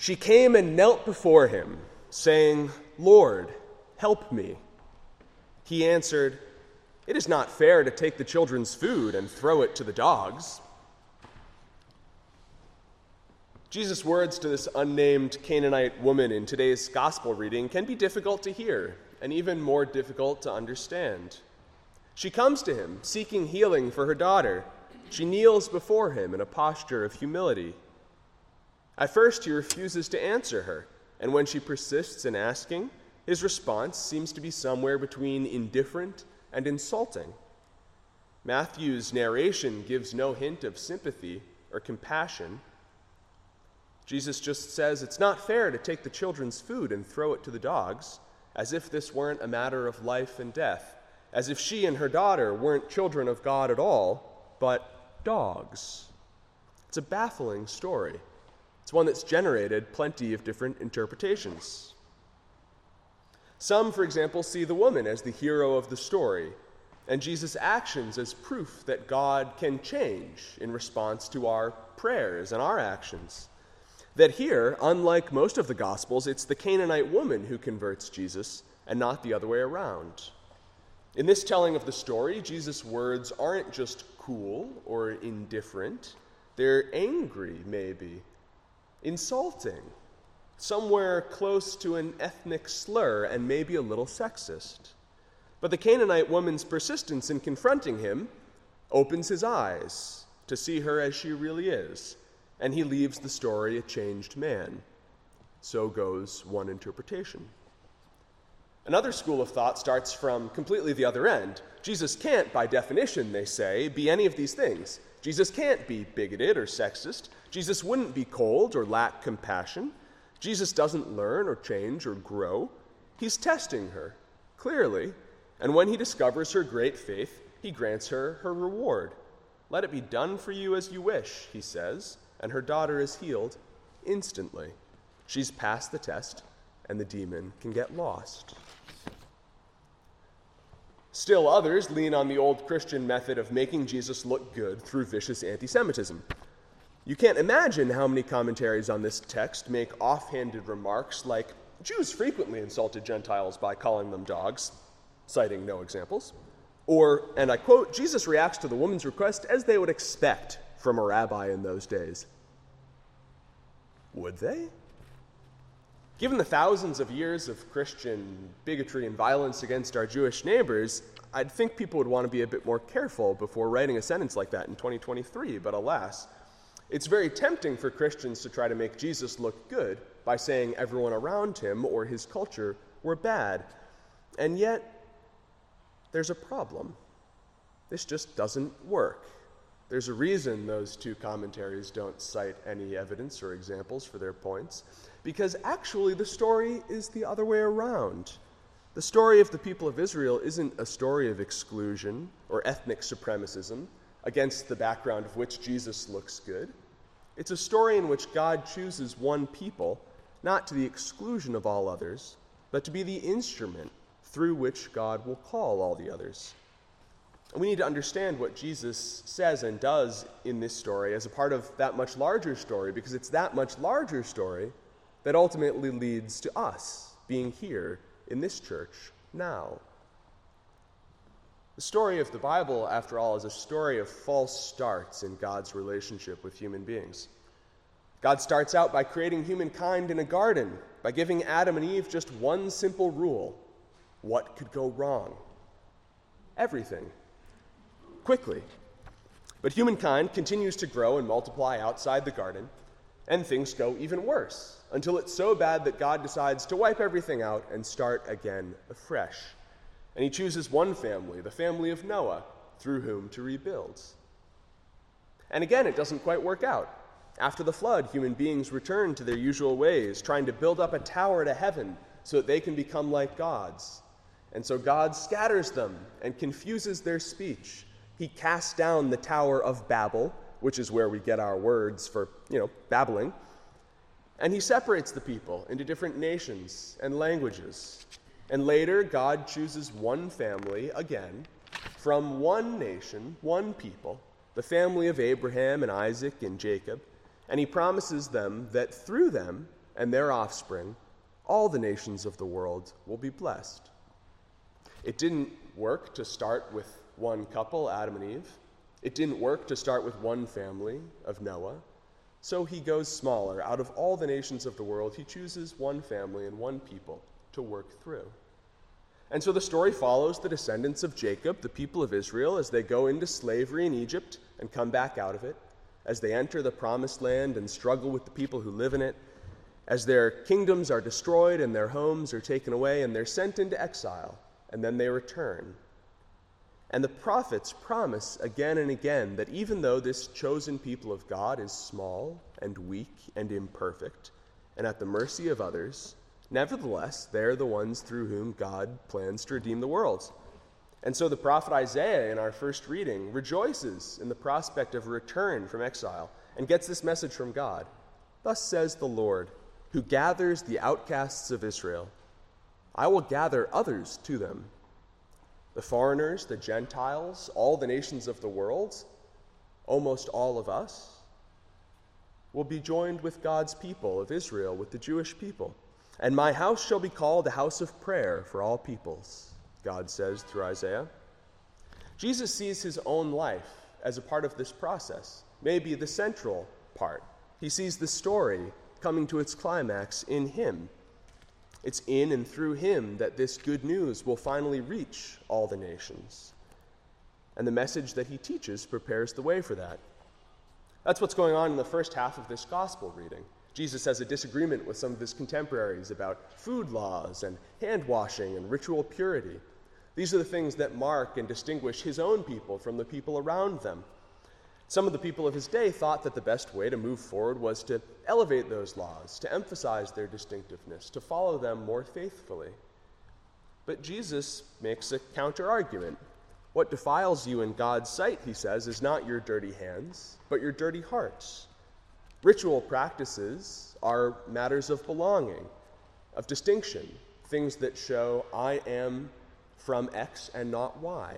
She came and knelt before him, saying, Lord, help me. He answered, It is not fair to take the children's food and throw it to the dogs. Jesus' words to this unnamed Canaanite woman in today's gospel reading can be difficult to hear and even more difficult to understand. She comes to him seeking healing for her daughter. She kneels before him in a posture of humility. At first, he refuses to answer her, and when she persists in asking, his response seems to be somewhere between indifferent and insulting. Matthew's narration gives no hint of sympathy or compassion. Jesus just says it's not fair to take the children's food and throw it to the dogs, as if this weren't a matter of life and death, as if she and her daughter weren't children of God at all, but dogs. It's a baffling story. It's one that's generated plenty of different interpretations. Some, for example, see the woman as the hero of the story, and Jesus' actions as proof that God can change in response to our prayers and our actions. That here, unlike most of the Gospels, it's the Canaanite woman who converts Jesus and not the other way around. In this telling of the story, Jesus' words aren't just cool or indifferent, they're angry, maybe, insulting, somewhere close to an ethnic slur and maybe a little sexist. But the Canaanite woman's persistence in confronting him opens his eyes to see her as she really is, and he leaves the story a changed man. So goes one interpretation. Another school of thought starts from completely the other end. Jesus can't, by definition, they say, be any of these things. Jesus can't be bigoted or sexist. Jesus wouldn't be cold or lack compassion. Jesus doesn't learn or change or grow. He's testing her, clearly, and when he discovers her great faith, he grants her her reward. Let it be done for you as you wish, he says, and her daughter is healed instantly. She's passed the test, and the demon can get lost. Still, others lean on the old Christian method of making Jesus look good through vicious anti Semitism. You can't imagine how many commentaries on this text make offhanded remarks like Jews frequently insulted Gentiles by calling them dogs, citing no examples. Or, and I quote, Jesus reacts to the woman's request as they would expect from a rabbi in those days. Would they? Given the thousands of years of Christian bigotry and violence against our Jewish neighbors, I'd think people would want to be a bit more careful before writing a sentence like that in 2023, but alas, it's very tempting for Christians to try to make Jesus look good by saying everyone around him or his culture were bad. And yet, there's a problem. This just doesn't work. There's a reason those two commentaries don't cite any evidence or examples for their points because actually the story is the other way around. The story of the people of Israel isn't a story of exclusion or ethnic supremacism against the background of which Jesus looks good. It's a story in which God chooses one people, not to the exclusion of all others, but to be the instrument through which God will call all the others. We need to understand what Jesus says and does in this story as a part of that much larger story, because it's that much larger story that ultimately leads to us being here in this church now. The story of the Bible, after all, is a story of false starts in God's relationship with human beings. God starts out by creating humankind in a garden, by giving Adam and Eve just one simple rule what could go wrong? Everything. Quickly. But humankind continues to grow and multiply outside the garden, and things go even worse until it's so bad that God decides to wipe everything out and start again afresh. And he chooses one family, the family of Noah, through whom to rebuild. And again, it doesn't quite work out. After the flood, human beings return to their usual ways, trying to build up a tower to heaven so that they can become like gods. And so God scatters them and confuses their speech. He casts down the Tower of Babel, which is where we get our words for, you know, babbling and he separates the people into different nations and languages. And later, God chooses one family again from one nation, one people, the family of Abraham and Isaac and Jacob, and he promises them that through them and their offspring, all the nations of the world will be blessed. It didn't work to start with one couple, Adam and Eve. It didn't work to start with one family of Noah. So he goes smaller. Out of all the nations of the world, he chooses one family and one people to work through. And so the story follows the descendants of Jacob, the people of Israel, as they go into slavery in Egypt and come back out of it, as they enter the promised land and struggle with the people who live in it, as their kingdoms are destroyed and their homes are taken away and they're sent into exile, and then they return. And the prophets promise again and again that even though this chosen people of God is small and weak and imperfect and at the mercy of others, nevertheless, they're the ones through whom God plans to redeem the world. And so the prophet Isaiah, in our first reading, rejoices in the prospect of a return from exile and gets this message from God Thus says the Lord, who gathers the outcasts of Israel I will gather others to them the foreigners, the Gentiles, all the nations of the world, almost all of us, will be joined with God's people of Israel, with the Jewish people. And my house shall be called a house of prayer for all peoples, God says through Isaiah. Jesus sees his own life as a part of this process, maybe the central part. He sees the story coming to its climax in him. It's in and through him that this good news will finally reach all the nations. And the message that he teaches prepares the way for that. That's what's going on in the first half of this gospel reading. Jesus has a disagreement with some of his contemporaries about food laws and hand washing and ritual purity. These are the things that mark and distinguish his own people from the people around them. Some of the people of his day thought that the best way to move forward was to elevate those laws, to emphasize their distinctiveness, to follow them more faithfully. But Jesus makes a counter argument. What defiles you in God's sight, he says, is not your dirty hands, but your dirty hearts. Ritual practices are matters of belonging, of distinction, things that show I am from X and not Y.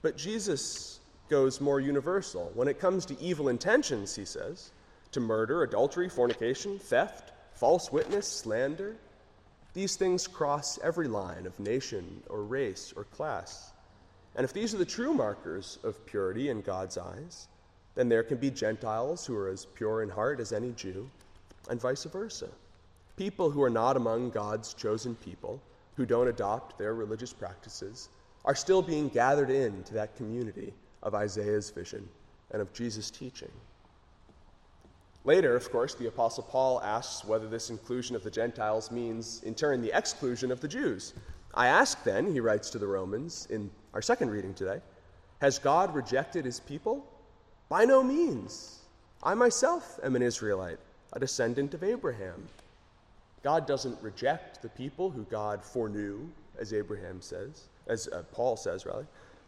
But Jesus goes more universal. When it comes to evil intentions, he says, to murder, adultery, fornication, theft, false witness, slander, these things cross every line of nation or race or class. And if these are the true markers of purity in God's eyes, then there can be Gentiles who are as pure in heart as any Jew, and vice versa. People who are not among God's chosen people, who don't adopt their religious practices, are still being gathered into that community of Isaiah's vision and of Jesus' teaching. Later, of course, the Apostle Paul asks whether this inclusion of the Gentiles means, in turn, the exclusion of the Jews. I ask then, he writes to the Romans in our second reading today, has God rejected his people? By no means. I myself am an Israelite, a descendant of Abraham. God doesn't reject the people who God foreknew, as Abraham says, as uh, Paul says, rather.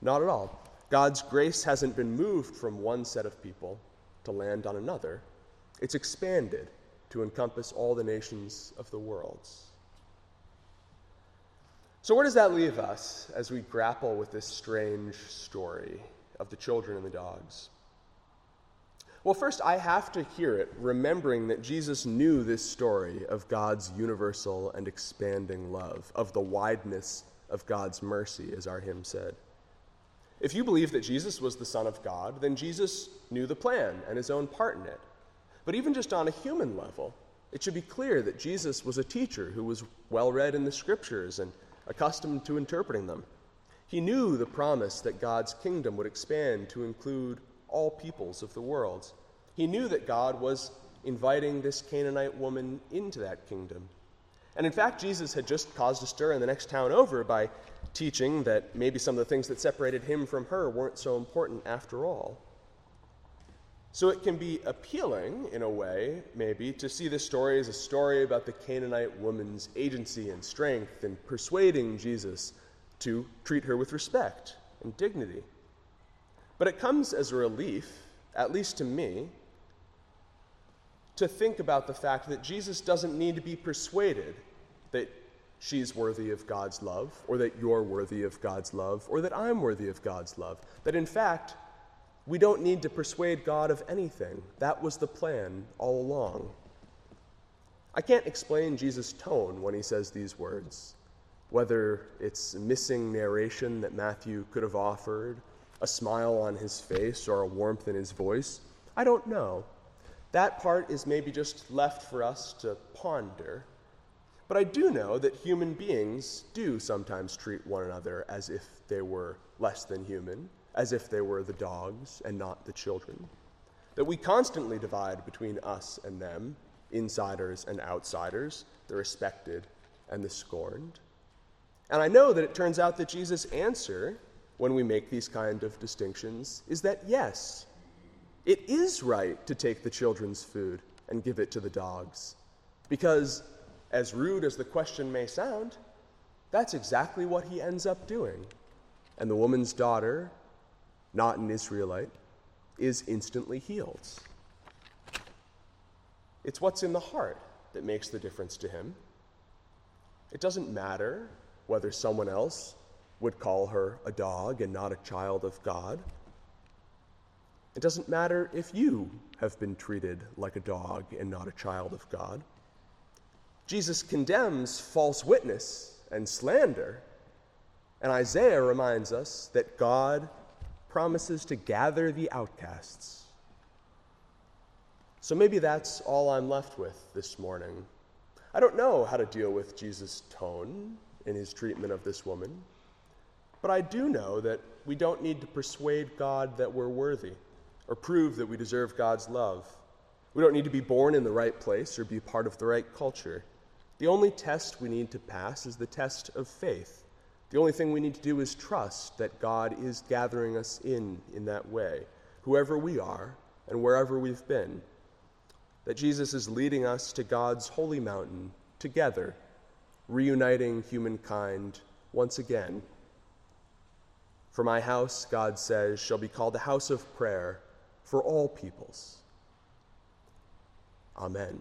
Not at all. God's grace hasn't been moved from one set of people to land on another, it's expanded to encompass all the nations of the world. So, where does that leave us as we grapple with this strange story of the children and the dogs? Well, first, I have to hear it remembering that Jesus knew this story of God's universal and expanding love, of the wideness of God's mercy, as our hymn said. If you believe that Jesus was the Son of God, then Jesus knew the plan and his own part in it. But even just on a human level, it should be clear that Jesus was a teacher who was well read in the scriptures and accustomed to interpreting them. He knew the promise that God's kingdom would expand to include all peoples of the world. He knew that God was inviting this Canaanite woman into that kingdom. And in fact, Jesus had just caused a stir in the next town over by teaching that maybe some of the things that separated him from her weren't so important after all. So it can be appealing, in a way, maybe, to see this story as a story about the Canaanite woman's agency and strength in persuading Jesus to treat her with respect and dignity. But it comes as a relief, at least to me, to think about the fact that Jesus doesn't need to be persuaded that she's worthy of God's love, or that you're worthy of God's love, or that I'm worthy of God's love. That in fact, we don't need to persuade God of anything. That was the plan all along. I can't explain Jesus' tone when he says these words, whether it's missing narration that Matthew could have offered, a smile on his face, or a warmth in his voice. I don't know. That part is maybe just left for us to ponder. But I do know that human beings do sometimes treat one another as if they were less than human, as if they were the dogs and not the children. That we constantly divide between us and them, insiders and outsiders, the respected and the scorned. And I know that it turns out that Jesus' answer when we make these kind of distinctions is that yes, it is right to take the children's food and give it to the dogs. Because, as rude as the question may sound, that's exactly what he ends up doing. And the woman's daughter, not an Israelite, is instantly healed. It's what's in the heart that makes the difference to him. It doesn't matter whether someone else would call her a dog and not a child of God. It doesn't matter if you have been treated like a dog and not a child of God. Jesus condemns false witness and slander. And Isaiah reminds us that God promises to gather the outcasts. So maybe that's all I'm left with this morning. I don't know how to deal with Jesus' tone in his treatment of this woman, but I do know that we don't need to persuade God that we're worthy or prove that we deserve God's love. We don't need to be born in the right place or be part of the right culture. The only test we need to pass is the test of faith. The only thing we need to do is trust that God is gathering us in in that way, whoever we are and wherever we've been. That Jesus is leading us to God's holy mountain together, reuniting humankind once again. For my house, God says, shall be called a house of prayer for all peoples. Amen.